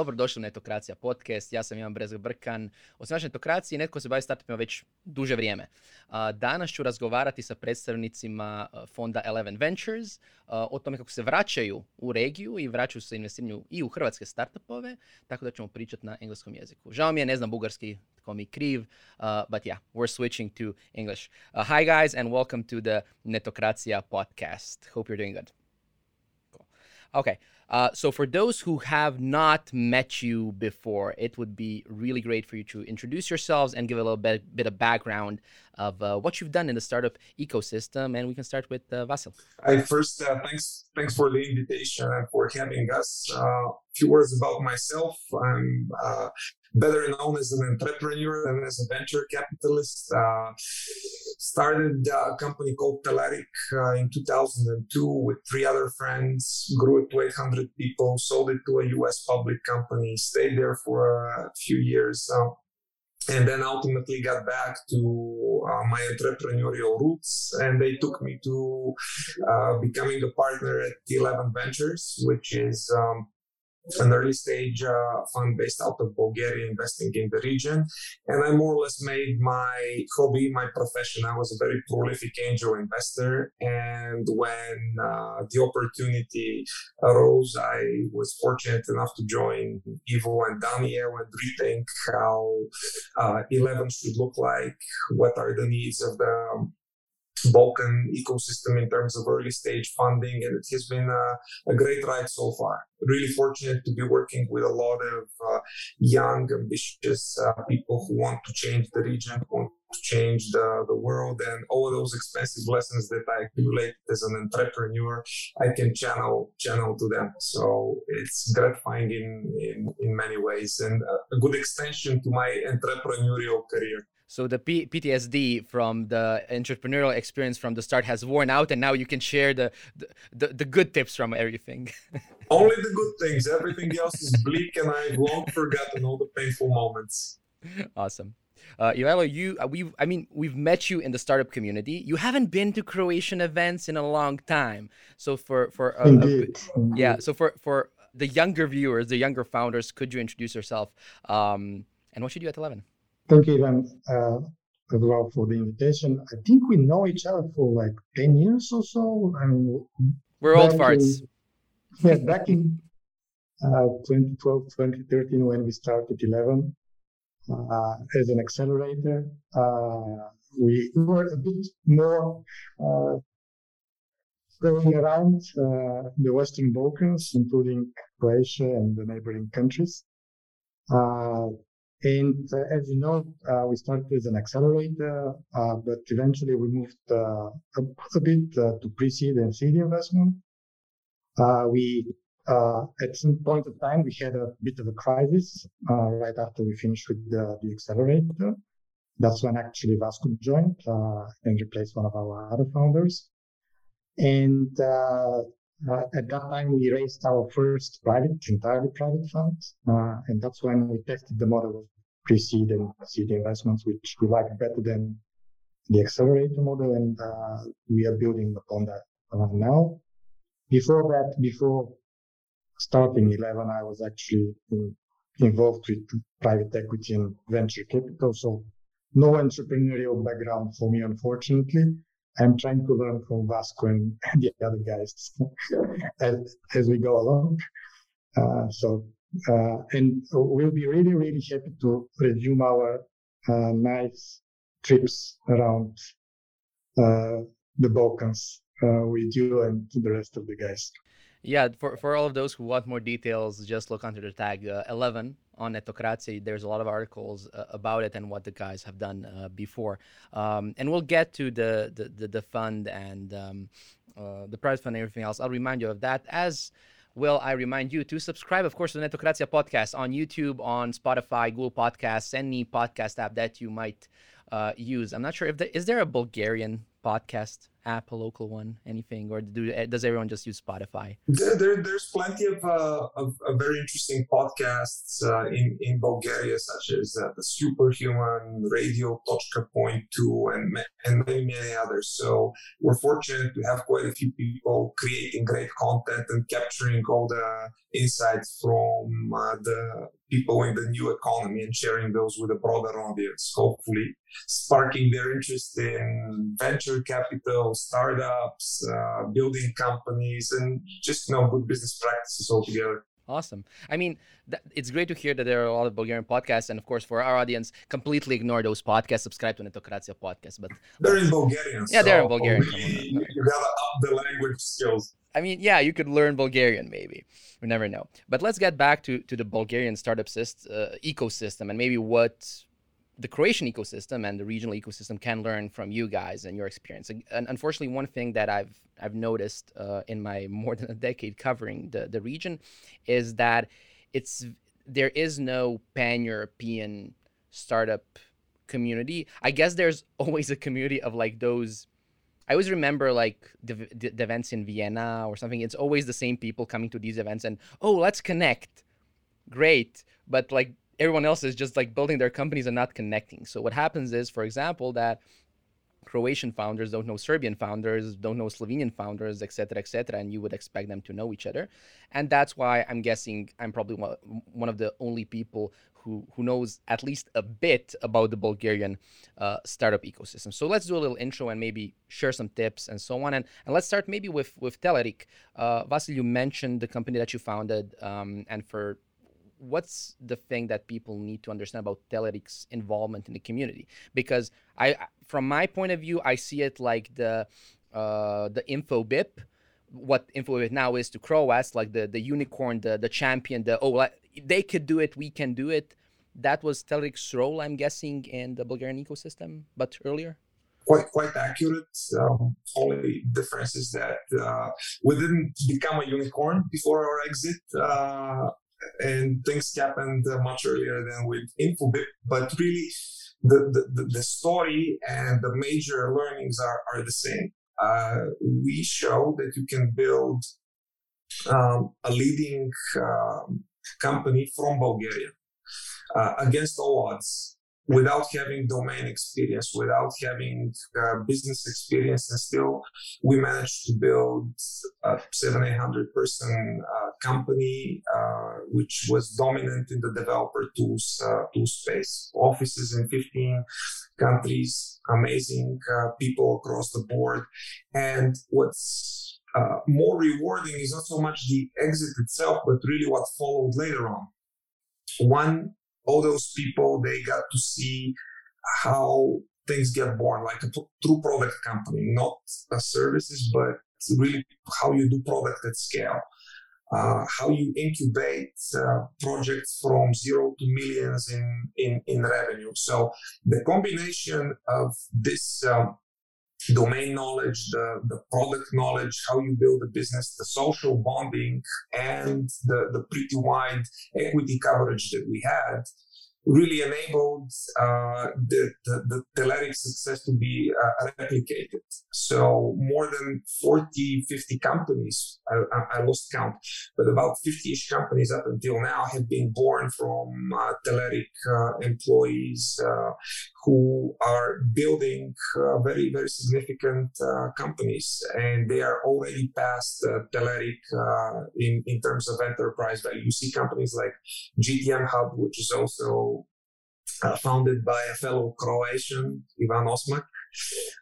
Dobrodošli u Netokracija podcast. Ja sam Ivan Brezga Brkan. Osnivač Netokracije netko se bavi startupima već duže vrijeme. Danas ću razgovarati sa predstavnicima fonda Eleven Ventures o tome kako se vraćaju u regiju i vraćaju se investiranju i u hrvatske startupove, tako da ćemo pričati na engleskom jeziku. Žao mi je, ne znam bugarski, tko mi kriv, but yeah, we're switching to English. Hi guys and welcome to the Netokracija podcast. Hope you're doing good. Cool. Okay. Uh, so, for those who have not met you before, it would be really great for you to introduce yourselves and give a little bit, bit of background of uh, what you've done in the startup ecosystem. And we can start with uh, Vasil. Hi, first, uh, thanks thanks for the invitation and for having us. Uh, a few words about myself. I'm uh, better known as an entrepreneur than as a venture capitalist. Uh, started a company called Telerik uh, in 2002 with three other friends, grew it to 800 people, sold it to a US public company, stayed there for a few years. Uh, and then ultimately got back to uh, my entrepreneurial roots and they took me to uh, becoming a partner at T11 ventures which is um, an early stage uh, fund based out of Bulgaria, investing in the region. And I more or less made my hobby my profession. I was a very prolific angel investor. And when uh, the opportunity arose, I was fortunate enough to join Ivo and Daniel and rethink how uh, 11 should look like, what are the needs of the Balkan ecosystem in terms of early stage funding, and it has been a, a great ride so far. Really fortunate to be working with a lot of uh, young, ambitious uh, people who want to change the region, want to change the, the world, and all those expensive lessons that I accumulated as an entrepreneur, I can channel channel to them. So it's gratifying in in, in many ways, and a good extension to my entrepreneurial career. So the P- PTSD from the entrepreneurial experience from the start has worn out, and now you can share the the, the, the good tips from everything. Only the good things. Everything else is bleak, and I've long forgotten all the painful moments. Awesome. Uh, Ivaylo, you uh, we I mean we've met you in the startup community. You haven't been to Croatian events in a long time. So for for uh, Indeed. yeah, so for for the younger viewers, the younger founders, could you introduce yourself? Um, and what should you at eleven? Thank you, Ivan, uh, as well for the invitation. I think we know each other for like 10 years or so. I mean, we're old farts. In, yeah, back in uh, 2012, 2013, when we started 11 uh, as an accelerator, uh, we were a bit more uh, going around uh, the Western Balkans, including Croatia and the neighboring countries. And uh, as you know, uh, we started with an accelerator, uh, but eventually we moved uh, a, a, bit uh, to pre-seed and seed investment. Uh, we, at some point of time, we had a bit of a crisis right after we finished with the, the accelerator. That's when actually Vasco joined and replaced one of our other founders. And uh, at that time, we raised our first private, entirely private fund, uh, and that's when we tested the model of pre-seed and seed investments, which we like better than the accelerator model, and uh, we are building upon that uh, now. Before that, before starting 11, I was actually in, involved with private equity and venture capital, so no entrepreneurial background for me, unfortunately. I'm trying to learn from Vasco and the other guys as, as we go along. Uh, so, uh, and we'll be really, really happy to resume our uh, nice trips around uh, the Balkans uh, with you and the rest of the guys. Yeah, for, for all of those who want more details, just look under the tag uh, 11 on Netokracija. There's a lot of articles uh, about it and what the guys have done uh, before. Um, and we'll get to the, the, the, the fund and um, uh, the prize fund and everything else. I'll remind you of that. As will I remind you to subscribe, of course, to the Netokracija podcast on YouTube, on Spotify, Google Podcasts, any podcast app that you might uh, use. I'm not sure if there, is there a Bulgarian podcast app, a local one, anything, or do does everyone just use Spotify? There, there there's plenty of, uh, of, of, very interesting podcasts uh, in in Bulgaria, such as uh, the Superhuman, Radio Tochka Point Two, and and many many others. So we're fortunate to have quite a few people creating great content and capturing all the insights from uh, the people in the new economy and sharing those with a broader audience, hopefully sparking their interest in venture capital, startups, uh, building companies, and just you know good business practices altogether. Awesome. I mean, th- it's great to hear that there are a lot of Bulgarian podcasts, and of course, for our audience, completely ignore those podcasts. Subscribe to Netokracija podcast. But they're in Bulgarian. Yeah, so they're in Bulgarian. You, you gotta up the language skills. I mean, yeah, you could learn Bulgarian maybe. We never know. But let's get back to to the Bulgarian startup syst- uh, ecosystem and maybe what the Croatian ecosystem and the regional ecosystem can learn from you guys and your experience. And unfortunately, one thing that I've I've noticed uh, in my more than a decade covering the the region is that it's there is no pan European startup community. I guess there's always a community of like those. I always remember like the, the, the events in Vienna or something. It's always the same people coming to these events and oh, let's connect. Great, but like everyone else is just like building their companies and not connecting. So what happens is, for example, that Croatian founders don't know Serbian founders, don't know Slovenian founders, etc., etc., and you would expect them to know each other, and that's why I'm guessing I'm probably one of the only people who who knows at least a bit about the Bulgarian uh, startup ecosystem. So let's do a little intro and maybe share some tips and so on, and, and let's start maybe with with Telerik. Uh, Vasil, you mentioned the company that you founded, um, and for what's the thing that people need to understand about Telerik's involvement in the community? Because I, from my point of view, I see it like the uh, the Infobip, what Infobip now is to Croats, like the the unicorn, the the champion, the oh like, they could do it, we can do it. That was Telerik's role, I'm guessing, in the Bulgarian ecosystem, but earlier quite quite accurate. Um, only difference is that uh, we didn't become a unicorn before our exit. Uh, and things happened uh, much earlier than with Infobip. But really, the, the, the story and the major learnings are, are the same. Uh, we show that you can build um, a leading um, company from Bulgaria uh, against all odds without having domain experience, without having uh, business experience, and still we managed to build a seven, eight hundred person uh, company, uh, which was dominant in the developer tools uh, tool space. Offices in 15 countries, amazing uh, people across the board, and what's uh, more rewarding is not so much the exit itself, but really what followed later on. One all those people they got to see how things get born like a true product company not services but really how you do product at scale uh, how you incubate uh, projects from zero to millions in, in, in revenue. So the combination of this um, domain knowledge, the, the product knowledge, how you build a business, the social bonding, and the, the pretty wide equity coverage that we had really enabled uh, the, the, the Telerik success to be uh, replicated. So more than 40, 50 companies, I, I, lost count, but about 50-ish companies up until now have been born from uh, Telerik uh, employees uh, who are building uh, very, very significant uh, companies. And they are already past Telerik in, in terms of enterprise value. You see companies like Gtmhub, which is also founded by a fellow Croatian, Ivan Osmak,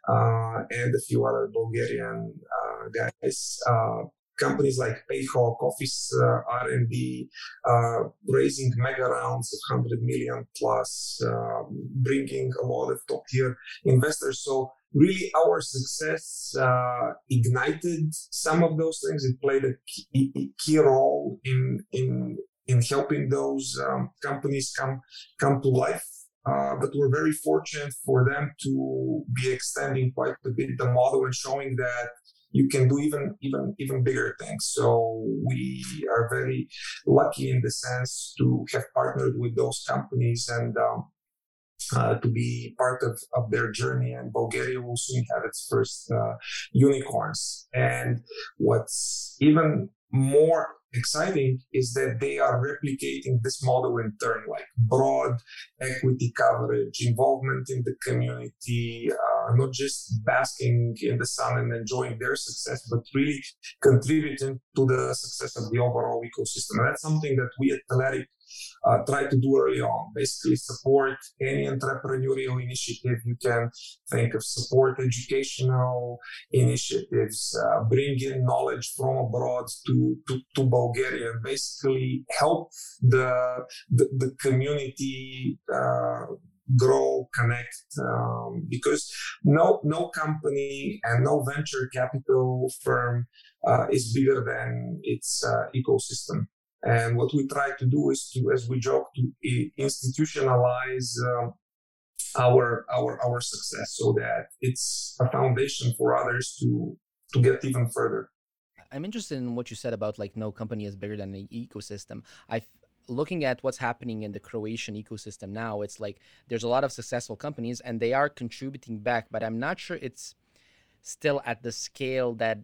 uh, and a few other Bulgarian uh, guys. Uh, companies like Payhawk, Office uh, R&D, uh, raising mega rounds of 100 million plus, um, bringing a lot of top tier investors. So really our success uh, ignited some of those things. It played a key, key role in, in, in helping those um, companies come come to life. Uh, but we're very fortunate for them to be extending quite a bit the model and showing that you can do even even even bigger things. So we are very lucky in the sense to have partnered with those companies and um, uh, to be part of, of their journey. And Bulgaria will soon have its first uh, unicorns. And what's even more exciting is that they are replicating this model in turn, like broad equity coverage, involvement in the community, uh, not just basking in the sun and enjoying their success, but really contributing to the success of the overall ecosystem. And that's something that we at Telerik uh, try to do early on. Basically, support any entrepreneurial initiative you can think of, support educational initiatives, uh, bring in knowledge from abroad to, to, to Bulgaria, basically help the, the, the community. Uh, grow connect um, because no no company and no venture capital firm uh, is bigger than its uh, ecosystem and what we try to do is to, as we joke, to institutionalize um, our our our success, so that it's a foundation for others to to get even further. I'm interested in what you said about like no company is bigger than the ecosystem. I looking at what's happening in the Croatian ecosystem now, it's like there's a lot of successful companies and they are contributing back, but I'm not sure it's still at the scale that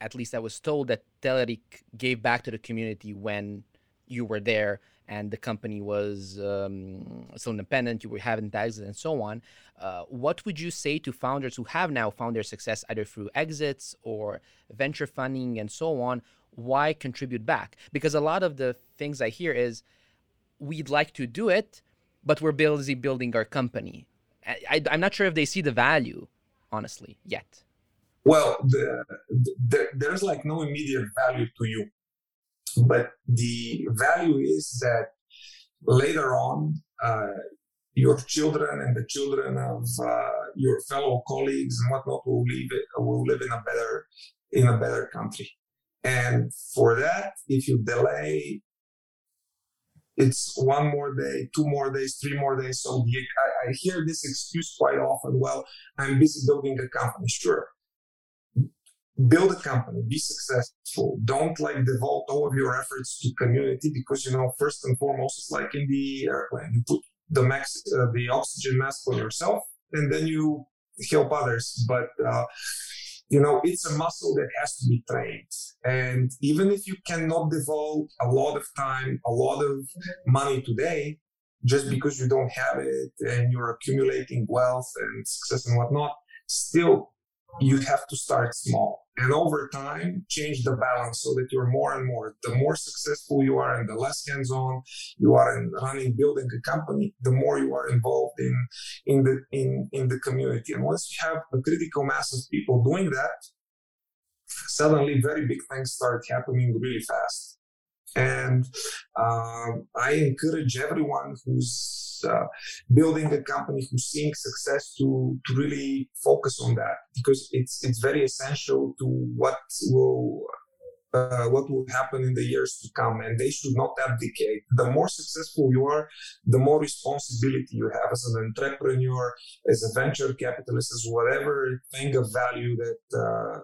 at least I was told that Telerik gave back to the community when you were there and the company was um, still independent, you were having taxes and so on. Uh, what would you say to founders who have now found their success either through exits or venture funding and so on? Why contribute back? Because a lot of the things I hear is we'd like to do it, but we're busy building our company. I, am not sure if they see the value, honestly, yet. Well, the, the, there's like no immediate value to you, but the value is that later on, uh, your children and the children of uh, your fellow colleagues and whatnot will live will live in a better in a better country. And for that, if you delay, it's one more day, two more days, three more days. So the, I, I hear this excuse quite often. Well, I'm busy building a company. Sure, build a company, be successful. Don't like devote all of your efforts to community because you know first and foremost it's like in the airplane. You put the max, uh, the oxygen mask on yourself, and then you help others. But uh, you know it's a muscle that has to be trained. And even if you cannot devote a lot of time, a lot of money today, just because you don't have it and you're accumulating wealth and success and whatnot, still you have to start small. And over time change the balance so that you're more and more. The more successful you are and the less hands-on you are in running building a company the more you are involved in in the in in the community. And once you have a critical mass of people doing that suddenly very big things start happening really fast and uh, i encourage everyone who's uh, building a company who's seeing success to to really focus on that. Because it's it's very essential to what will uh, what will happen in the years to come. And they should not abdicate. The more successful you are the more responsibility you have as an entrepreneur as a venture capitalist as whatever thing of value that uh,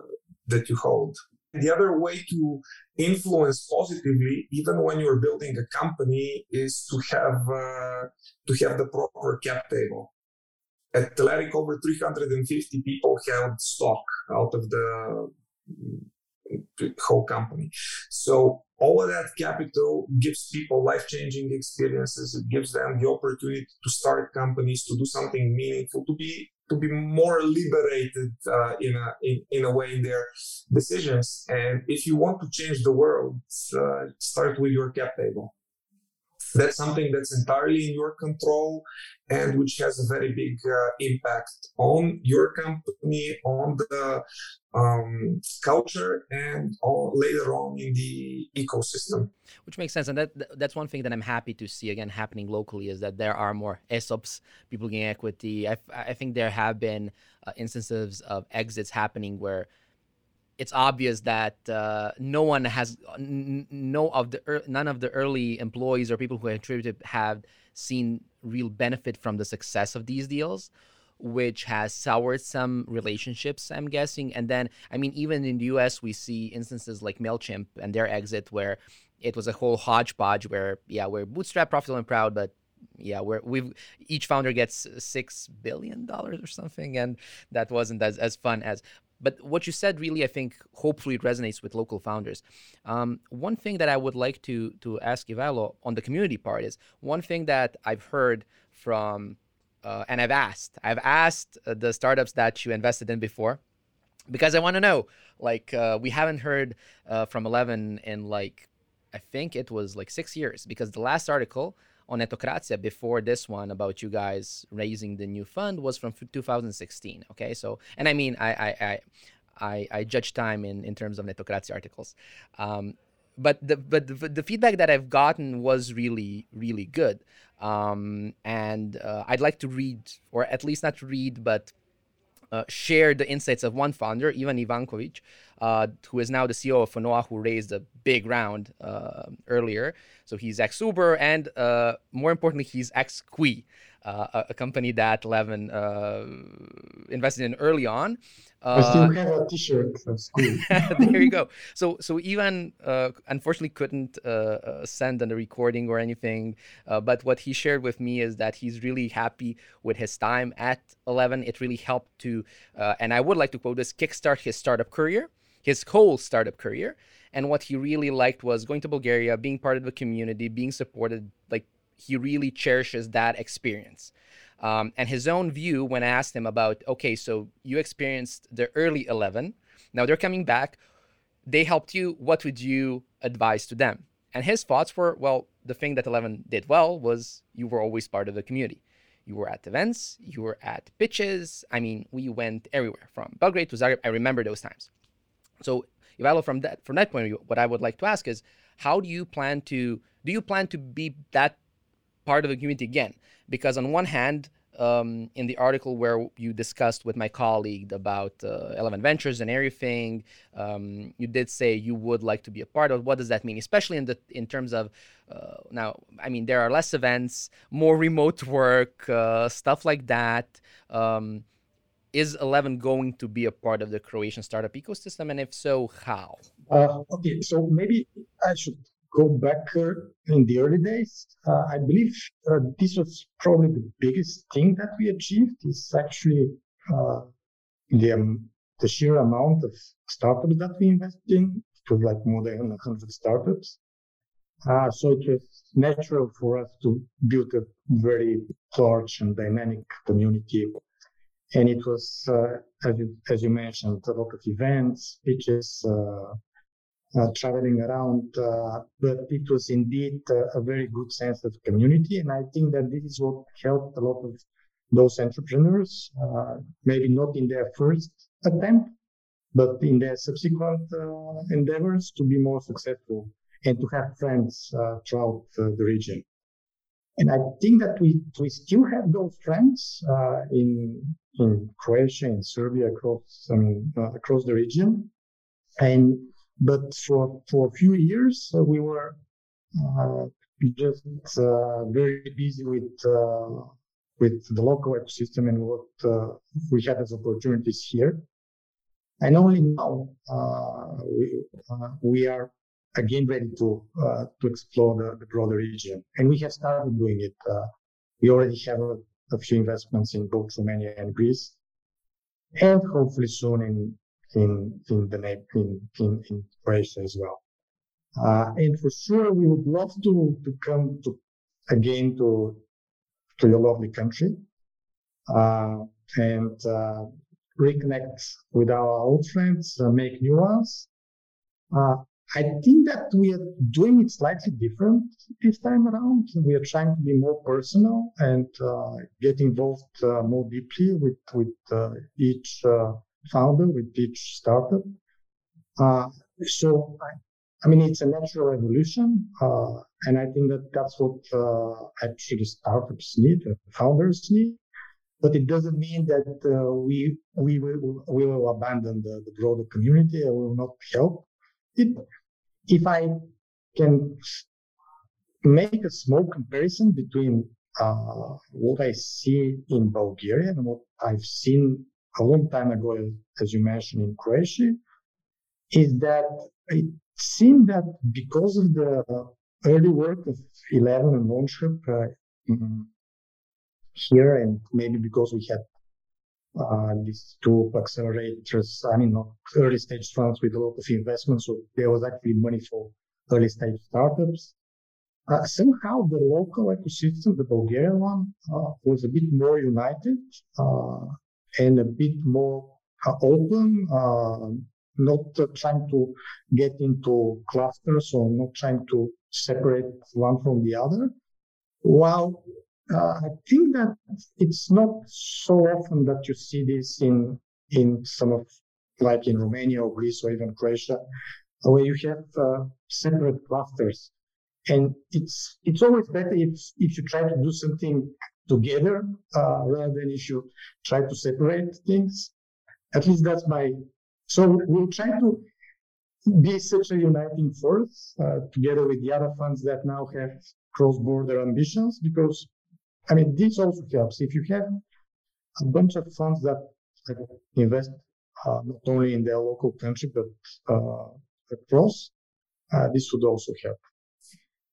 that you hold the other way to influence positively, even when you're building a company, is to have uh, to have the proper cap table. At Telerik, over 350 people held stock out of the mm, whole company. So all of that capital gives people life-changing experiences. It gives them the opportunity to start companies, to do something meaningful, to be to be more liberated uh, in a in, in a way in their decisions. And if you want to change the world, uh, start with your cap table. That's something that's entirely in your control and which has a very big uh, impact on your company, on the um, culture, and all, later on in the ecosystem. Which makes sense, and that that's one thing that I'm happy to see again happening locally is that there are more ESOPs, people getting equity. I, I think there have been uh, instances of exits happening where it's obvious that uh, no one has n- no of the er- none of the early employees or people who contributed have seen real benefit from the success of these deals which has soured some relationships i'm guessing and then i mean even in the us we see instances like mailchimp and their exit where it was a whole hodgepodge where yeah we're bootstrap profitable and proud but yeah, we've each founder gets six billion dollars or something, and that wasn't as as fun as. But what you said really, I think, hopefully it resonates with local founders. Um, one thing that I would like to to ask Ivaylo on the community part is one thing that I've heard from, uh, and I've asked, I've asked uh, the startups that you invested in before, because I want to know. Like, uh, we haven't heard uh, from Eleven in like, I think it was like six years, because the last article on Netokracija before this one about you guys raising the new fund was from 2016. Okay, so and I mean I I I, I, I judge time in in terms of Netokracija articles. Um, but the but the, the, feedback that I've gotten was really really good, um, and uh, I'd like to read or at least not read but uh, share the insights of one founder, Ivan Ivankovic, uh, who is now the CEO of Fonoa, who raised a big round uh, earlier. So he's ex Uber, and uh, more importantly, he's ex Qui, uh, a, company that Eleven uh, invested in early on. I still have a T-shirt of school. there you go. So so Ivan uh, unfortunately couldn't send on the recording or anything, uh, but what he shared with me is that he's really happy with his time at Eleven. It really helped to, uh, and I would like to quote this: kickstart his startup career, his whole startup career. And what he really liked was going to Bulgaria, being part of the community, being supported. Like he really cherishes that experience. Um, and his own view when I asked him about, okay, so you experienced the early 11, now they're coming back, they helped you, what would you advise to them? And his thoughts were, well, the thing that 11 did well was you were always part of the community. You were at events, you were at pitches. I mean, we went everywhere from Belgrade to Zagreb. I remember those times. So, Ivaylo, from that from that point of view, what I would like to ask is, how do you plan to do you plan to be that part of the community again. Because on one hand, um, in the article where you discussed with my colleague about uh, Eleven Ventures and everything, um, you did say you would like to be a part of. What does that mean, especially in the in terms of uh, now? I mean, there are less events, more remote work, uh, stuff like that. Um, is Eleven going to be a part of the Croatian startup ecosystem, and if so, how? Uh, okay, so maybe I should go back uh, in the early days, uh, I believe uh, this was probably the biggest thing that we achieved is actually the, um, the sheer amount of startups that we invested in. It was like more than 100 startups. Uh, so it was natural for us to build a very large and dynamic community. And it was, uh, as, you, as you mentioned, a lot of events, speeches, uh, uh, traveling around, uh, but it was indeed uh, a very good sense of community. And I think that this is what helped a lot of those entrepreneurs, maybe not in their first attempt, but in their subsequent endeavors to be more successful and to have friends throughout the region. And I think that we, we still have those friends in in Croatia, in Serbia, across I mean across the region, and but for, for a few years, uh, we were uh, just uh, very busy with with the local ecosystem and what we had as opportunities here. And only now we we are again ready to uh, to explore the, the, broader region. And we have started doing it. Uh, we already have a, a, few investments in both Romania and Greece, and hopefully soon in in in the in in, in Croatia as well. Uh, and for sure, we would love to to come to again to to your lovely country uh, and uh, reconnect with our old friends, uh, make new ones. Uh, I think that we are doing it slightly different this time around. We are trying to be more personal and uh, get involved more deeply with with each founder with each startup. Uh, so, I, I, mean, it's a natural evolution. Uh, and I think that that's what uh, actually startups need, uh, founders need. But it doesn't mean that uh, we, we, will, we will abandon the, the broader community or will not help. It, if I can make a small comparison between uh, what I see in Bulgaria and what I've seen a long time ago, as you mentioned in Croatia, is that it seemed that because of the early work of Eleven and LAUNCHub, uh, mm, here, and maybe because we had these two accelerators, I mean, not early stage funds with a lot of investment, so there was actually money for early stage startups. Uh, somehow the local ecosystem, the Bulgarian one, uh, was a bit more united uh, and a bit more uh, open, uh, not trying to get into clusters or not trying to separate one from the other. While uh, I think that it's not so often that you see this in in some of like in Romania or Greece or even Croatia, where you have uh, separate clusters, and it's it's always better if if you try to do something together uh, rather than if you try to separate things. At least that's my. So we'll try to be such a uniting force uh, together with the other funds that now have cross-border ambitions because I mean, this also helps. If you have a bunch of funds that invest uh, not only in their local country, but uh, across, uh, this would also help.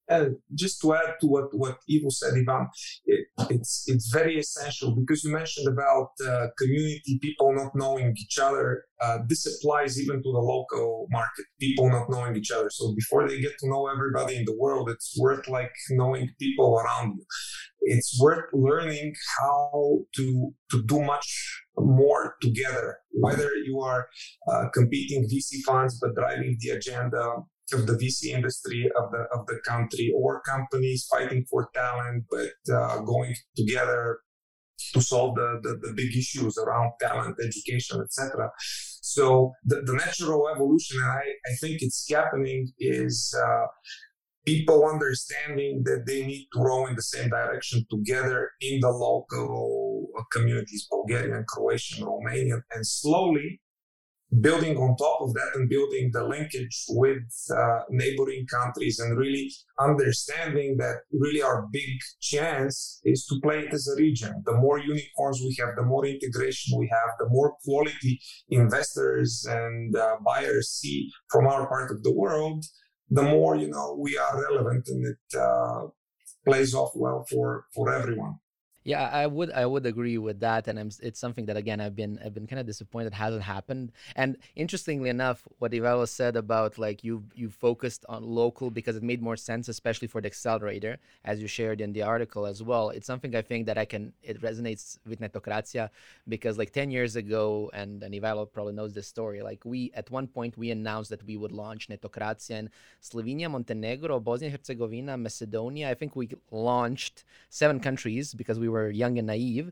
And just to add to what, what Ivo said, Ivan, it, it's it's very essential because you mentioned about uh, community people not knowing each other. Uh, this applies even to the local market, people not knowing each other. So before they get to know everybody in the world, it's worth like knowing people around you. It's worth learning how to to do much more together. Whether you are uh, competing VC funds but driving the agenda of the VC industry of the of the country, or companies fighting for talent but uh, going together to solve the, the, the, big issues around talent, education, etc. So the, the natural evolution, and I, I think it's happening, is uh, people understanding that they need to row in the same direction together in the local communities, Bulgarian, Croatian, Romanian, and slowly building on top of that and building the linkage with uh, neighboring countries and really understanding that really our big chance is to play it as a region. The more unicorns we have, the more integration we have, the more quality investors and uh, buyers see from our part of the world, the more you know we are relevant and it uh, plays off well for for everyone. Yeah, I would I would agree with that, and I'm, it's something that again I've been I've been kind of disappointed hasn't happened. And interestingly enough, what Ivaylo said about like you you focused on local because it made more sense, especially for the accelerator, as you shared in the article as well. It's something I think that I can it resonates with Netokracija because like ten years ago, and and Ivaylo probably knows this story. Like we at one point we announced that we would launch Netokracija in Slovenia, Montenegro, Bosnia Herzegovina, Macedonia. I think we launched seven countries because we were young and naive.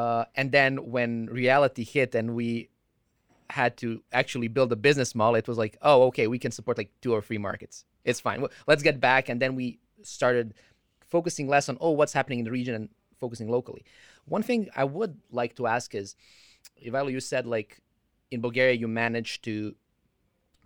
Uh, and then when reality hit and we had to actually build a business model, it was like, oh, okay, we can support like two or three markets. It's fine. Let's get back. And then we started focusing less on, oh, what's happening in the region and focusing locally. One thing I would like to ask is, Ivaylo, you said like in Bulgaria you managed to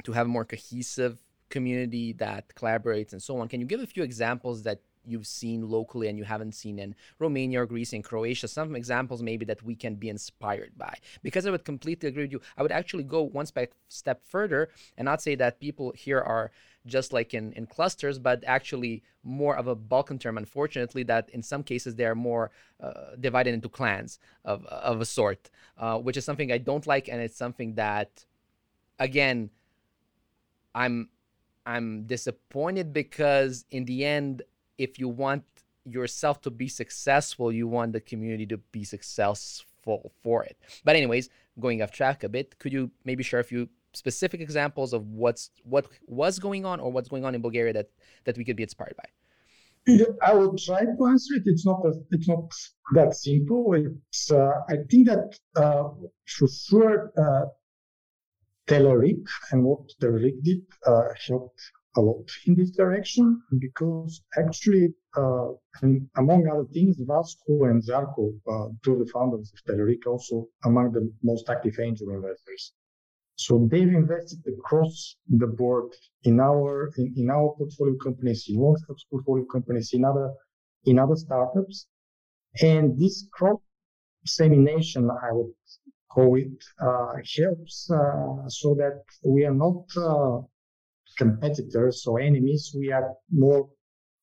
to have a more cohesive community that collaborates and so on. Can you give a few examples that you've seen locally and you haven't seen in Romania or Greece and Croatia, some examples maybe that we can be inspired by. Because I would completely agree with you. I would actually go one step further and not say that people here are just like in, in clusters, but actually more of a Balkan term, unfortunately, that in some cases they are more uh, divided into clans of, of a sort, uh, which is something I don't like. And it's something that, again, I'm I'm disappointed because in the end, if you want yourself to be successful, you want the community to be successful for it. But anyways, going off track a bit, could you maybe share a few specific examples of what's what was going on or what's going on in Bulgaria that that we could be inspired by? I will try to answer it. It's not a, it's not that simple. It's uh, I think that uh, for sure uh, Telerik and what Telerik did uh, helped a lot in this direction because actually, uh, I mean, among other things, Vasco and Zarco, uh, two of the founders of Telerik, also among the most active angel investors. So they've invested across the board in our in, in our portfolio companies, in LAUNCHub's portfolio companies, in other in other startups, and this cross dissemination, I would call it, uh, helps uh, so that we are not uh, competitors or enemies. We are more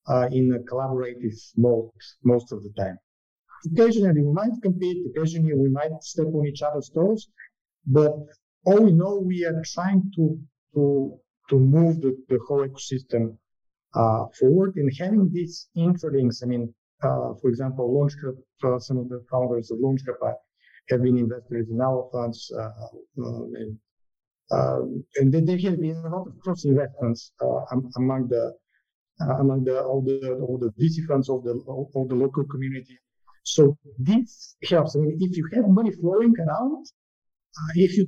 uh, in a collaborative mode most of the time. occasionally we might compete, occasionally we might step on each other's toes, but all we know, we are trying to to to move the, the whole ecosystem uh, forward and having these interlinks, I mean, uh, for example, LAUNCHub, uh, some of the founders of LAUNCHub have been investors in our funds, uh, um, and, um, and there have been a lot of cross investments uh, among the uh, among the all the all the funds of the all the local community. So this helps. I mean, if you have money flowing around, if you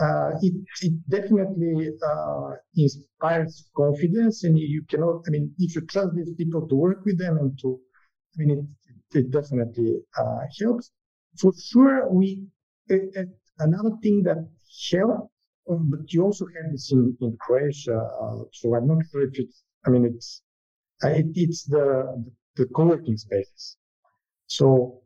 uh, it, it definitely uh, inspires confidence and you cannot i mean if you trust these people to work with them and to i mean it, it definitely uh, helps for sure we another thing that helped uh, but you also have this in, in croatia uh, so i'm not sure if it's i mean it's uh, it, it's the the co-working spaces so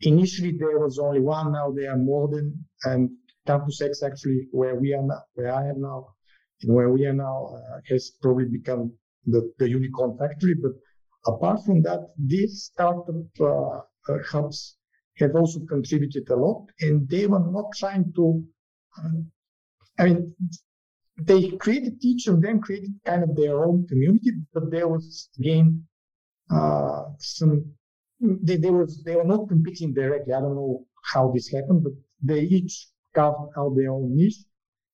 initially there was only one, now there are more than, and Campus X actually where we are now, where I am now, and where we are now uh, has probably become the, the unicorn factory. But apart from that, these startup uh, uh, hubs have also contributed a lot, and they were not trying to. Um, I mean, they created each of them created kind of their own community, but there was again uh, some they, they were they were not competing directly. I don't know how this happened, but they each carved out their own niche,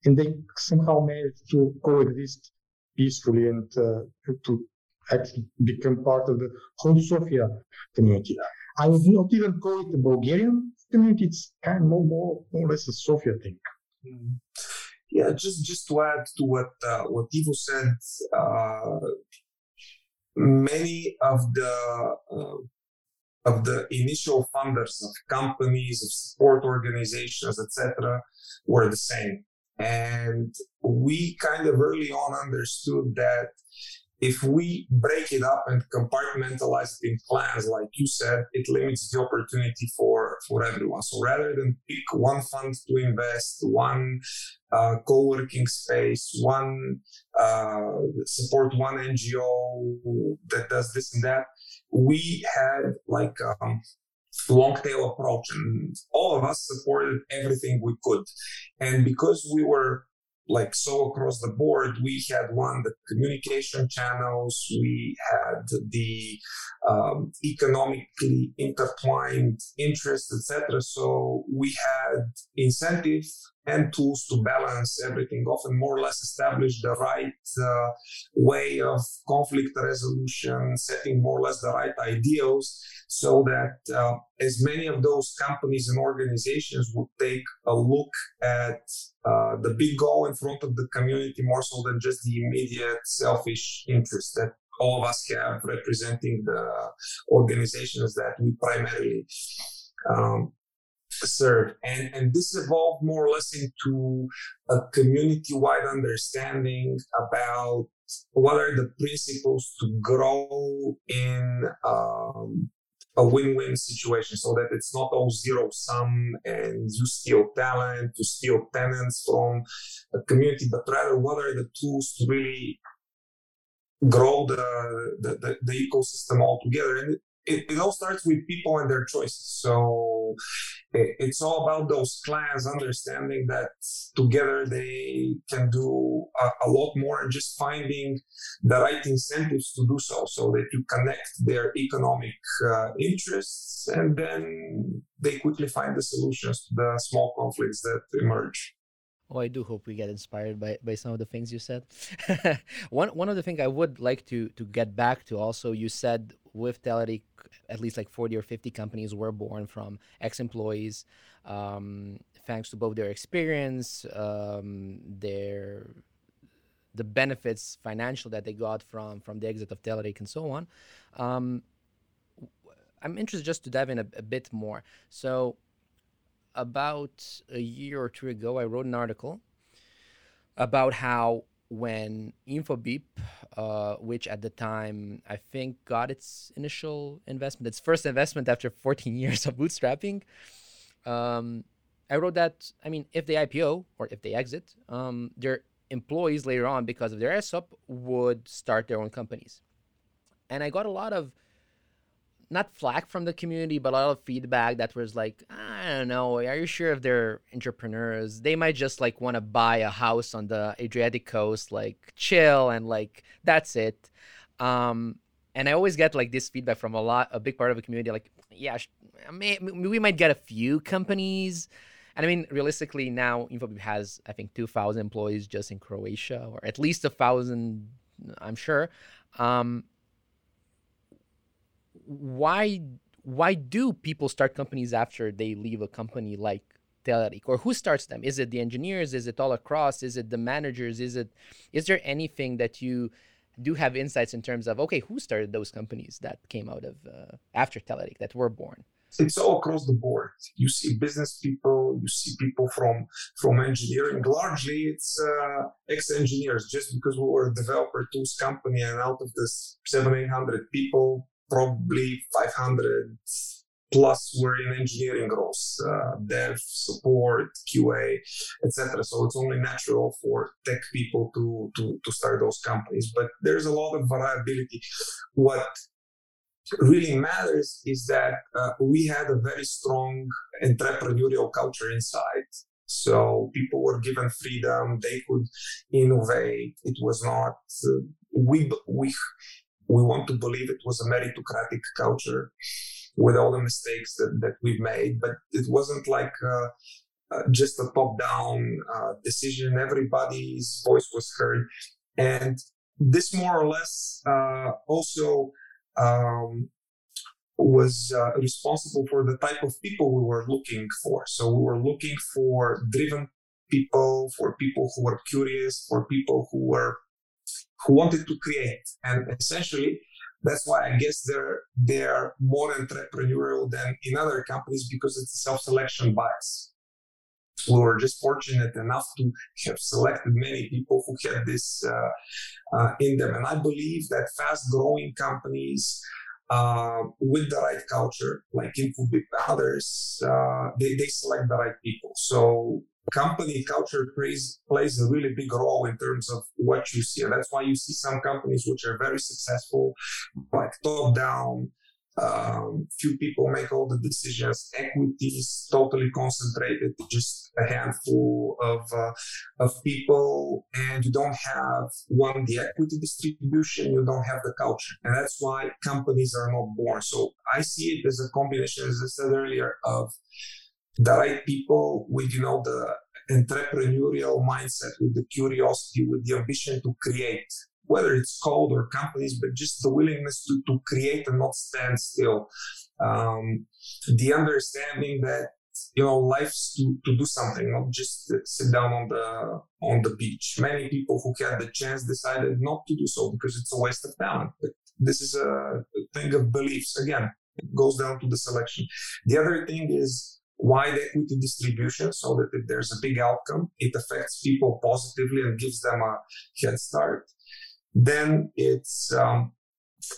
and they somehow managed to coexist peacefully and uh, to actually become part of the whole Sofia community. I would not even call it the Bulgarian community. It's kind of more, more, more or less a Sofia thing. Mm. Yeah, just just to add to what uh, what Ivo said, uh, many of the uh, of the initial funders of companies, of support organizations, etc., were the same. And we kind of early on understood that if we break it up and compartmentalize it in plans, like you said, it limits the opportunity for, for everyone. So rather than pick one fund to invest, one uh, co-working space, one uh, support one NGO that does this and that, we had like um, long tail approach and all of us supported everything we could and because we were like so across the board we had one the communication channels we had the um, economically intertwined interests etc so we had incentive and tools to balance everything off and more or less establish the right uh, way of conflict resolution, setting more or less the right ideals so that uh, as many of those companies and organizations would take a look at uh, the big goal in front of the community more so than just the immediate selfish interest that all of us have representing the organizations that we primarily um, serve. And, and this evolved more or less into a community wide understanding about what are the principles to grow in um, a win-win situation so that it's not all zero sum and you steal talent, you steal tenants from a community, but rather what are the tools to really grow the, the, the, the ecosystem altogether. And it, it, all starts with people and their choices. So it, it's all about those clans understanding that together they can do a, a, lot more and just finding the right incentives to do so, so that you connect their economic uh, interests and then they quickly find the solutions to the small conflicts that emerge. Oh, I do hope we get inspired by, by some of the things you said. one one of the things I would like to to get back to also, you said with Telerik, at least like 40 or 50 companies were born from ex-employees, um, thanks to both their experience, um, their the benefits financial that they got from from the exit of Telerik and so on. Um, I'm interested just to dive in a, a bit more. So about a year or two ago, I wrote an article about how when Infobip, uh, which at the time I think got its initial investment, its first investment after 14 years of bootstrapping, um, I wrote that, I mean, if they IPO or if they exit, um, their employees later on, because of their ESOP, would start their own companies. And I got a lot of not flack from the community, but a lot of feedback that was like, I don't know, are you sure if they're entrepreneurs? They might just like want to buy a house on the Adriatic coast, like chill and like that's it. Um, and I always get like this feedback from a lot, a big part of the community, like, yeah, we might get a few companies. And I mean, realistically, now Infobip has, I think, 2,000 employees just in Croatia, or at least a thousand, I'm sure. Um, why why do people start companies after they leave a company like Telerik? Or who starts them? Is it the engineers? Is it all across? Is it the managers? Is it is there anything that you do have insights in terms of okay, who started those companies that came out of uh, after Telerik that were born? It's all across the board. You see business people, you see people from from engineering. Largely, it's uh, ex-engineers. Just because we were a developer tools company, and out of this seven eight hundred people, probably five hundred plus were in engineering roles, uh, dev, support, QA, etc. So it's only natural for tech people to, to, to start those companies. But there's a lot of variability. What really matters is that uh, we had a very strong entrepreneurial culture inside. So people were given freedom; they could innovate. It was not uh, we we we want to believe it was a meritocratic culture with all the mistakes that, that we've made. But it wasn't like uh, uh, just a top down uh, decision. Everybody's voice was heard. And this more or less uh, also um, was uh, responsible for the type of people we were looking for. So we were looking for driven people, for people who were curious, for people who were who wanted to create. And essentially, that's why I guess they're they're more entrepreneurial than in other companies because it's a self-selection bias. We were just fortunate enough to have selected many people who had this uh, uh, in them, and I believe that fast-growing companies uh, with the right culture, like Infobip, others, uh, they, they select the right people. So company culture plays plays a really big role in terms of what you see. And that's why you see some companies which are very successful, like top down. Um, few people make all the decisions. Equity is totally concentrated, just a handful of uh, of people, and you don't have one the equity distribution. You don't have the culture, and that's why companies are not born. So I see it as a combination, as I said earlier, of the right people with you know the entrepreneurial mindset with the curiosity with the ambition to create whether it's code or companies but just the willingness to, to create and not stand still. Um, the understanding that you know life's to, to do something not just sit down on the on the beach. Many people who had the chance decided not to do so because it's a waste of talent. But this is a thing of beliefs. Again it goes down to the selection. The other thing is wide equity distribution so that if there's a big outcome, it affects people positively and gives them a head start. Then it's um,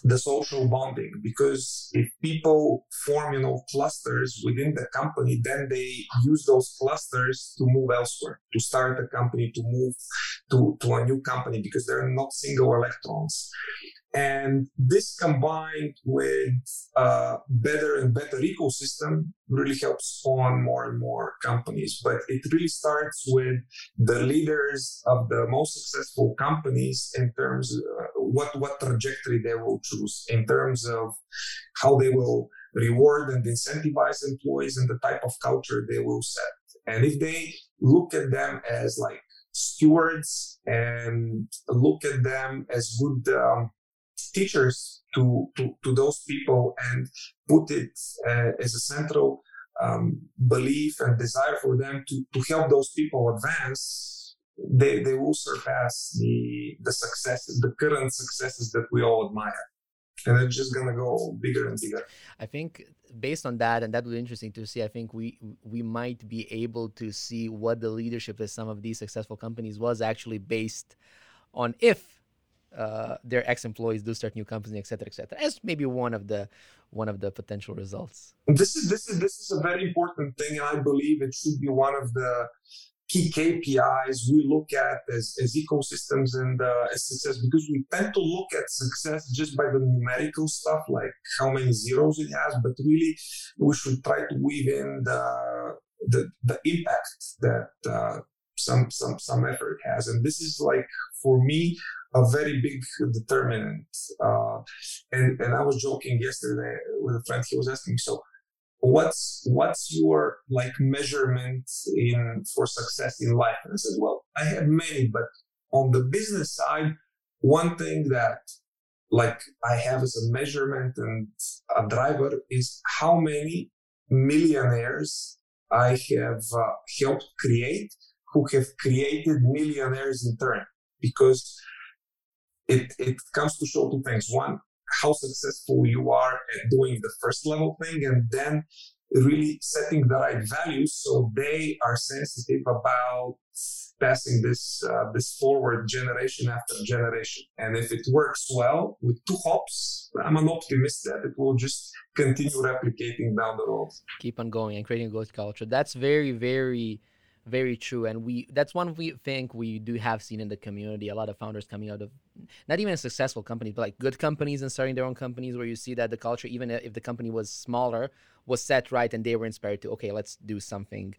the social bonding because if people form, you know, clusters within the company, then they use those clusters to move elsewhere, to start a company, to move to, to a new company because they're not single electrons. And this combined with a better and better ecosystem really helps spawn more and more companies. But it really starts with the leaders of the most successful companies in terms of uh, what, what trajectory they will choose, in terms of how they will reward and incentivize employees and the type of culture they will set. And if they look at them as like stewards and look at them as good um, teachers to, to, to those people and put it uh, as a central um, belief and desire for them to, to help those people advance, they, they will surpass the, the successes, the current successes that we all admire. And it's just gonna go bigger and bigger. I think based on that, and that would be interesting to see. I think we we might be able to see what the leadership of some of these successful companies was actually based on if uh, their ex-employees do start new companies, et cetera, et cetera, as maybe one of the one of the potential results. This is this is this is a very important thing, I believe it should be one of the key KPIs we look at as, as ecosystems and uh, as success because we tend to look at success just by the numerical stuff, like how many zeros it has, but really we should try to weave in the the, the impact that uh, some some some effort has, and this is like for me a very big determinant. Uh, and and I was joking yesterday with a friend. He was asking, so what's what's your like measurement in for success in life? And I said, well, I have many, but on the business side, one thing that like I have as a measurement and a driver is how many millionaires I have uh, helped create who have created millionaires in turn because it, it comes to show two things. One, how successful you are at doing the first level thing, and then really setting the right values so they are sensitive about passing this uh, this forward generation after generation. And if it works well with two hops, I'm an optimist that it will just continue replicating down the road. Keep on going and creating a good culture. That's very very very true and we that's one we think we do have seen in the community a lot of founders coming out of not even successful companies but like good companies and starting their own companies where you see that the culture even if the company was smaller was set right and they were inspired to okay let's do something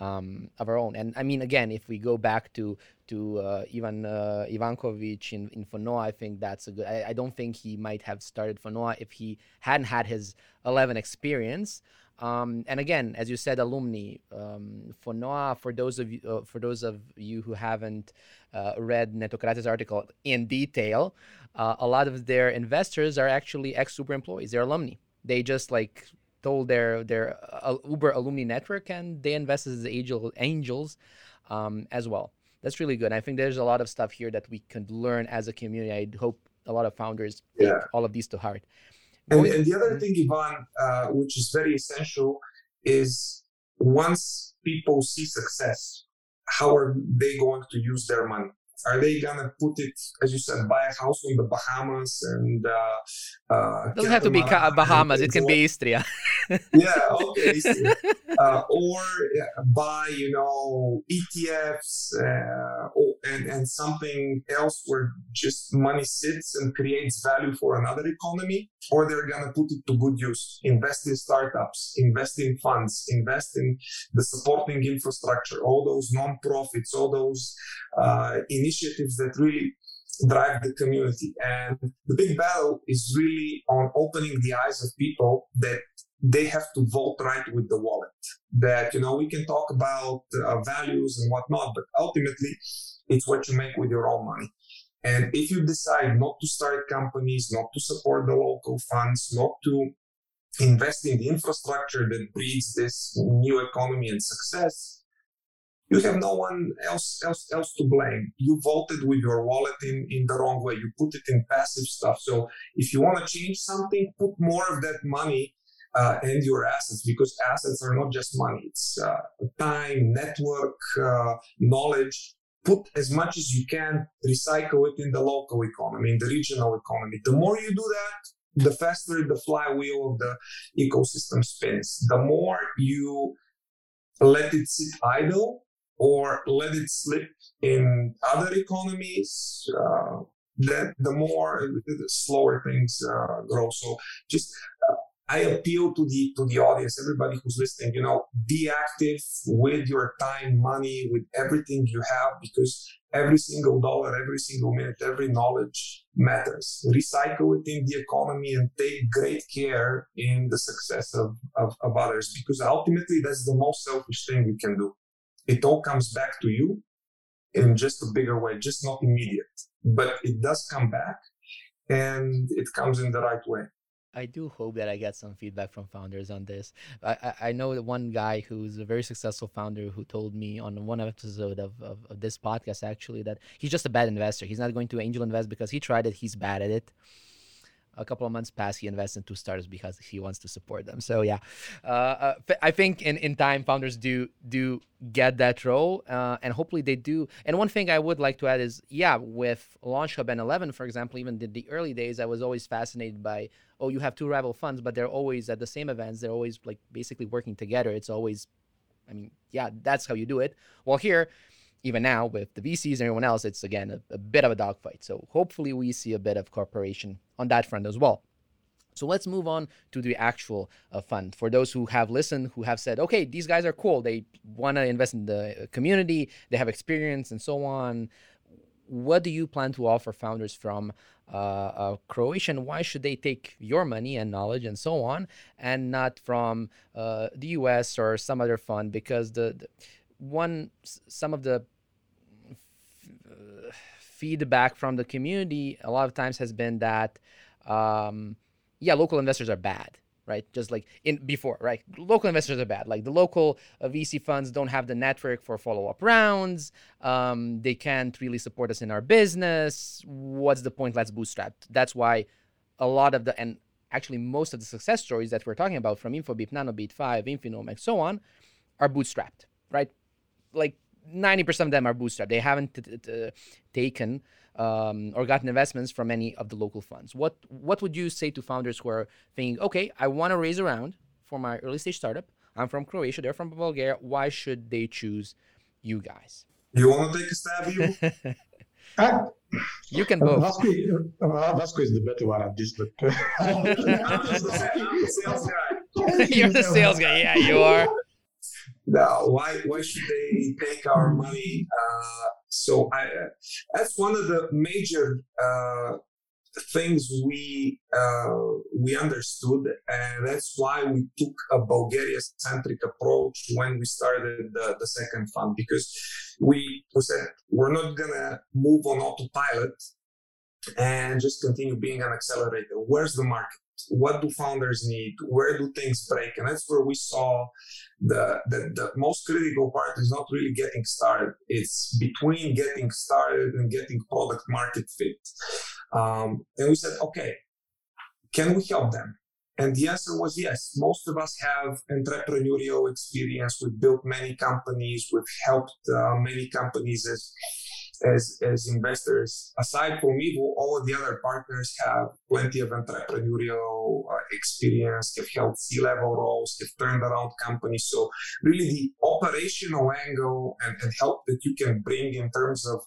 um, of our own and i mean again if we go back to to uh, Ivan uh, Ivankovic in, in Fonoa, I think that's a good. I, I don't think he might have started Fonoa if he hadn't had his Eleven experience. Um, and again, as you said, alumni. Um, Fonoa, for those of you, uh, for those of you who haven't uh, read Netokracija's article in detail, uh, a lot of their investors are actually ex-Uber employees. They're alumni. They just like told their their uh, Uber alumni network, and they invested as angel, angels um, as well. That's really good. I think there's a lot of stuff here that we can learn as a community. I hope a lot of founders yeah. take all of these to heart. And, and the other thing, Ivan, uh, which is very essential, is once people see success, how are they going to use their money? Are they gonna put it, as you said, buy a house in the Bahamas and? Uh, uh, Doesn't have to be Bahamas. It can be Istria. yeah. Okay. Istria. Uh, or buy, you know, ETFs uh, and and something else where just money sits and creates value for another economy, or they're gonna put it to good use. Invest in startups, invest in funds, invest in the supporting infrastructure, all those non-profits, all those uh, initiatives that really drive the community. And the big battle is really on opening the eyes of people that they have to vote right with the wallet. That, you know, we can talk about uh, values and whatnot, but ultimately it's what you make with your own money. And if you decide not to start companies, not to support the local funds, not to invest in the infrastructure that breeds this new economy and success, you have no one else else else to blame. You voted with your wallet in, in the wrong way. You put it in passive stuff. So if you want to change something, put more of that money uh, and your assets because assets are not just money. It's uh, time, network, uh, knowledge. Put as much as you can, recycle it in the local economy, in the regional economy. The more you do that, the faster the flywheel of the ecosystem spins. The more you let it sit idle, or let it slip in other economies, uh, that the more the slower things uh, grow. So just uh, I appeal to the to the audience, everybody who's listening. You know, be active with your time, money, with everything you have, because every single dollar, every single minute, every knowledge matters. Recycle it in the economy and take great care in the success of, of, of others, because ultimately that's the most selfish thing we can do it all comes back to you in just a bigger way, just not immediate, but it does come back and it comes in the right way. I do hope that I get some feedback from founders on this. I, I, know that one guy who's a very successful founder who told me on one episode of, of, of this podcast actually that he's just a bad investor. He's not going to angel invest because he tried it, he's bad at it a couple of months past, he invests in two startups because he wants to support them. So yeah, uh, uh, I think in, in time founders do do get that role, uh, and hopefully they do. And one thing I would like to add is yeah, with LAUNCHub and Eleven, for example, even in the early days, I was always fascinated by oh, you have two rival funds, but they're always at the same events. They're always like basically working together. It's always I mean, yeah, that's how you do it. Well, here, even now with the VCs and everyone else, it's again a, a bit of a dogfight. So hopefully we see a bit of cooperation on that front as well. So let's move on to the actual uh, fund. For those who have listened, who have said, okay, these guys are cool. They want to invest in the uh, community, they have experience and so on. What do you plan to offer founders from uh, uh, Croatia? And why should they take your money and knowledge and so on, and not from uh, the US or some other fund? Because the, the one, some of the feedback from the community a lot of times has been that um, yeah, local investors are bad, right? Just like in before, right? Local investors are bad. Like the local uh, VC funds don't have the network for follow-up rounds. Um, they can't really support us in our business. What's the point? Let's bootstrap. That's why a lot of the and actually most of the success stories that we're talking about from Infobip, Nanobit, Five, Infinum, and so on, are bootstrapped, right? Like 90% of them are bootstrapped. They haven't t- t- taken um, or gotten investments from any of the local funds. What what would you say to founders who are thinking, okay, I want to raise a round for my early stage startup. I'm from Croatia. They're from Bulgaria. Why should they choose you guys? You want to take a stab, you? Uh, you can both. Vasco, uh, Vasco is the better one at this, but I'm the sales guy. You're the sales guy. Yeah, you are. Now, why why should they take our money? Uh, so I, that's one of the major uh, things we uh, we understood, and that's why we took a Bulgaria-centric approach when we started the, the second fund because we, we said we're not gonna move on autopilot and just continue being an accelerator. Where's the market? What do founders need? Where do things break? And that's where we saw the, the, the most critical part is not really getting started. It's between getting started and getting product market fit. Um, and we said, okay, can we help them? And the answer was yes. Most of us have entrepreneurial experience. We've built many companies. We've helped uh, many companies as as as investors. Aside from Evo, all of the other partners have plenty of entrepreneurial uh, experience, have held C-level roles, have turned around companies. So really, the operational angle and, and help that you can bring in terms of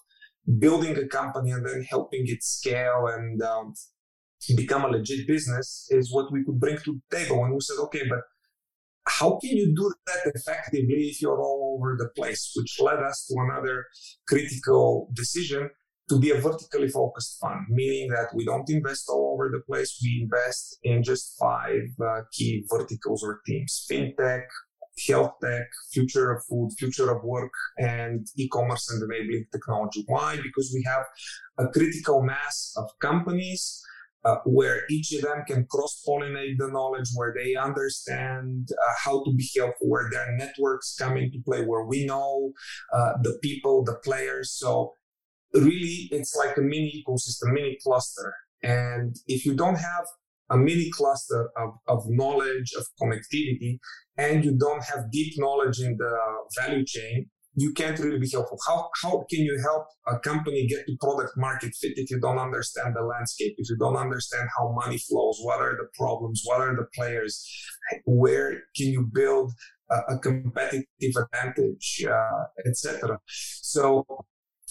building a company and then helping it scale and um, become a legit business is what we could bring to the table. And we said, okay, but how can you do that effectively if you're all over the place? Which led us to another critical decision to be a vertically focused fund, meaning that we don't invest all over the place. We invest in just five uh, key verticals or teams fintech, health tech, future of food, future of work, and e commerce and enabling technology. Why? Because we have a critical mass of companies uh, where each of them can cross pollinate the knowledge, where they understand uh, how to be helpful, where their networks come into play, where we know uh, the people, the players. So, really, it's like a mini ecosystem, mini cluster. And if you don't have a mini cluster of, of knowledge, of connectivity, and you don't have deep knowledge in the value chain, you can't really be helpful. How, how can you help a company get to product market fit if you don't understand the landscape, if you don't understand how money flows, what are the problems, what are the players, where can you build a, a competitive advantage, uh, etc. So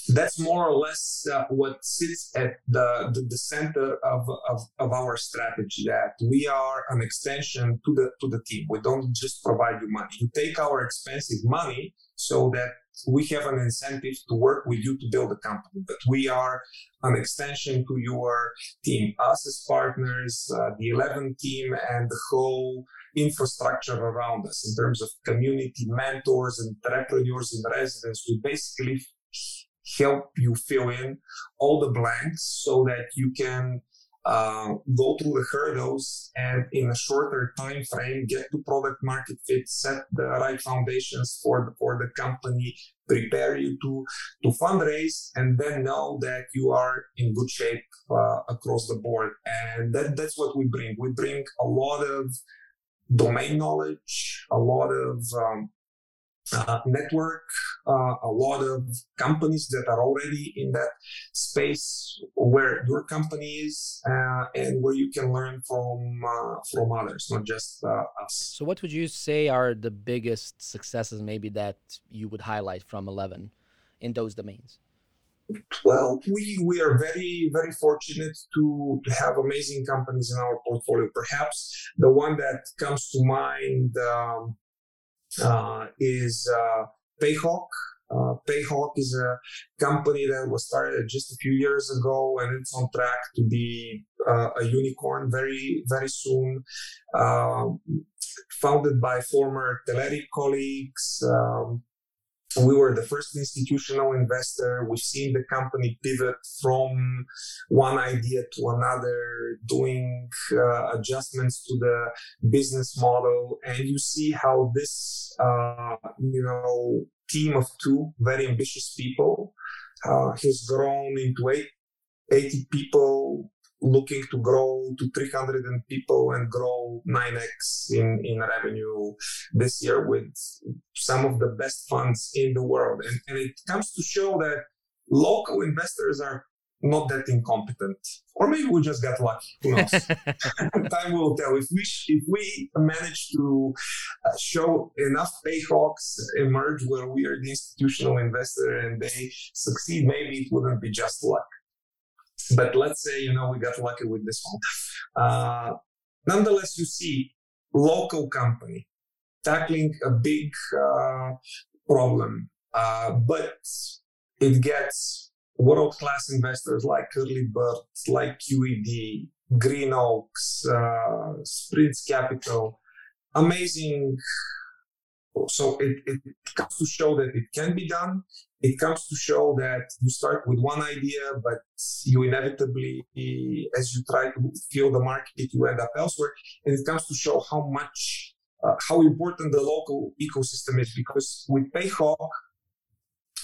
that's more or less uh, what sits at the, the, the center of, of, of, our strategy that we are an extension to the to the team we don't just provide you money you take our expensive money so that we have an incentive to work with you to build a company. But we are an extension to your team. Us as partners uh, the Eleven team and the whole infrastructure around us in terms of community mentors and entrepreneurs in residence we basically help you fill in all the blanks so that you can uh, go through the hurdles and in a shorter time frame get to product market fit set the right foundations for the, for the company prepare you to to fundraise and then know that you are in good shape uh, across the board. And that that's what we bring. We bring a lot of domain knowledge a lot of um, uh, network uh, a lot of companies that are already in that space where your company is uh, and where you can learn from uh, from others not just uh, us. So what would you say are the biggest successes maybe that you would highlight from Eleven in those domains? Well we we are very very fortunate to, to have amazing companies in our portfolio. Perhaps the one that comes to mind um, uh, is uh, Payhawk. Uh, Payhawk is a company that was started just a few years ago, and it's on track to be uh, a unicorn very, very soon. Uh, founded by former Telerik colleagues, um, we were the first institutional investor. We've seen the company pivot from one idea to another, doing uh, adjustments to the business model. And you see how this, uh, you know, team of two very ambitious people uh, has grown into eight, 80 people looking to grow to 300 people and grow 9x in, in revenue this year with some of the best funds in the world. And, and it comes to show that local investors are not that incompetent, or maybe we just got lucky. Who knows? Time will tell. If we if we manage to uh, show enough payhawks emerge where we are the institutional investor and they succeed, maybe it wouldn't be just luck. But let's say, you know, we got lucky with this one. Uh, nonetheless, you see local company tackling a big uh, problem, uh, but it gets world class investors like Earlybird, like QED, Green Oaks, uh, Sprints Capital, amazing. So it, it comes to show that it can be done it comes to show that you start with one idea, but you inevitably, as you try to fill the market, you end up elsewhere. And it comes to show how much, uh, how important the local ecosystem is. Because with Payhawk,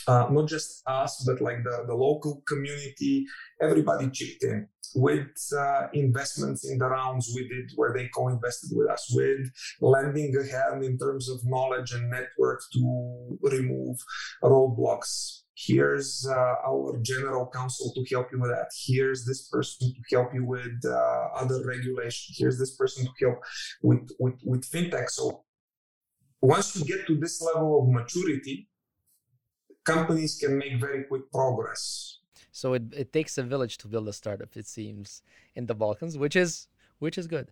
uh, not just us, but like the, the local community, everybody chipped in with uh, investments in the rounds we did where they co-invested with us with lending a hand in terms of knowledge and network to remove roadblocks. Here's uh, our general counsel to help you with that. Here's this person to help you with uh, other regulation. Here's this person to help with, with with fintech. So once you get to this level of maturity companies can make very quick progress so it, it takes a village to build a startup, it seems, in the Balkans, which is which is good.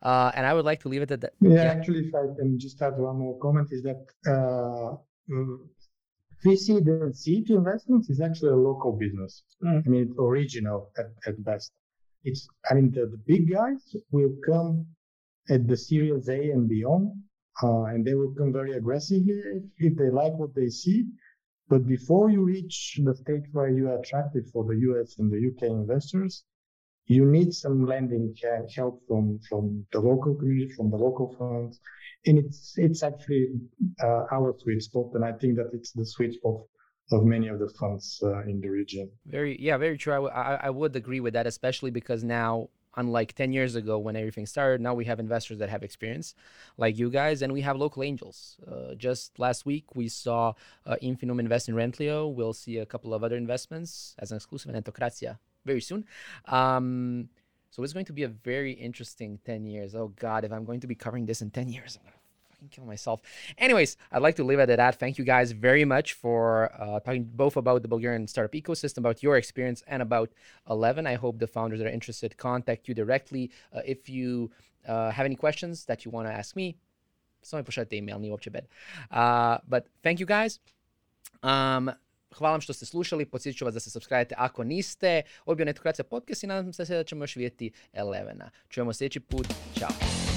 Uh, and I would like to leave it at that. Yeah, yeah, actually, if I can just add one more comment, is that uh, VC the seed investments is actually a local business. Mm. I mean, it's original at, at best. It's I mean the, the big guys will come at the Series A and beyond, uh, and they will come very aggressively if, if they like what they see. But before you reach the stage where you are attractive for the US and the UK investors, you need some lending help from, from the local community, from the local funds. And it's, it's actually uh, our sweet spot. And I think that it's the sweet spot of many of the funds uh, in the region. Very, yeah, very true. I, w- I, I would agree with that, especially because now unlike 10 years ago when everything started now we have investors that have experience like you guys and we have local angels. Uh, just last week we saw uh, infinum invest in rentlio we'll see a couple of other investments as an exclusive in Netokracija very soon. Um, so it's going to be a very interesting 10 years. Oh god if i'm going to be covering this in 10 years i'm going to kill myself. Anyways, I'd like to leave it at that. Thank you guys very much for uh, talking both about the Bulgarian startup ecosystem, about your experience, and about Eleven. I hope the founders that are interested contact you directly. Uh, if you uh, have any questions that you want to ask me, samo pošaljite email, nije uopće bed. But thank you guys. Um, Hvala vam što ste slušali, podsjetit ću vas da se subscribe ako niste. Ovo je bio Netokracija podcast i nadam se da ćemo još vidjeti Elevena. Čujemo sljedeći put. Ćao.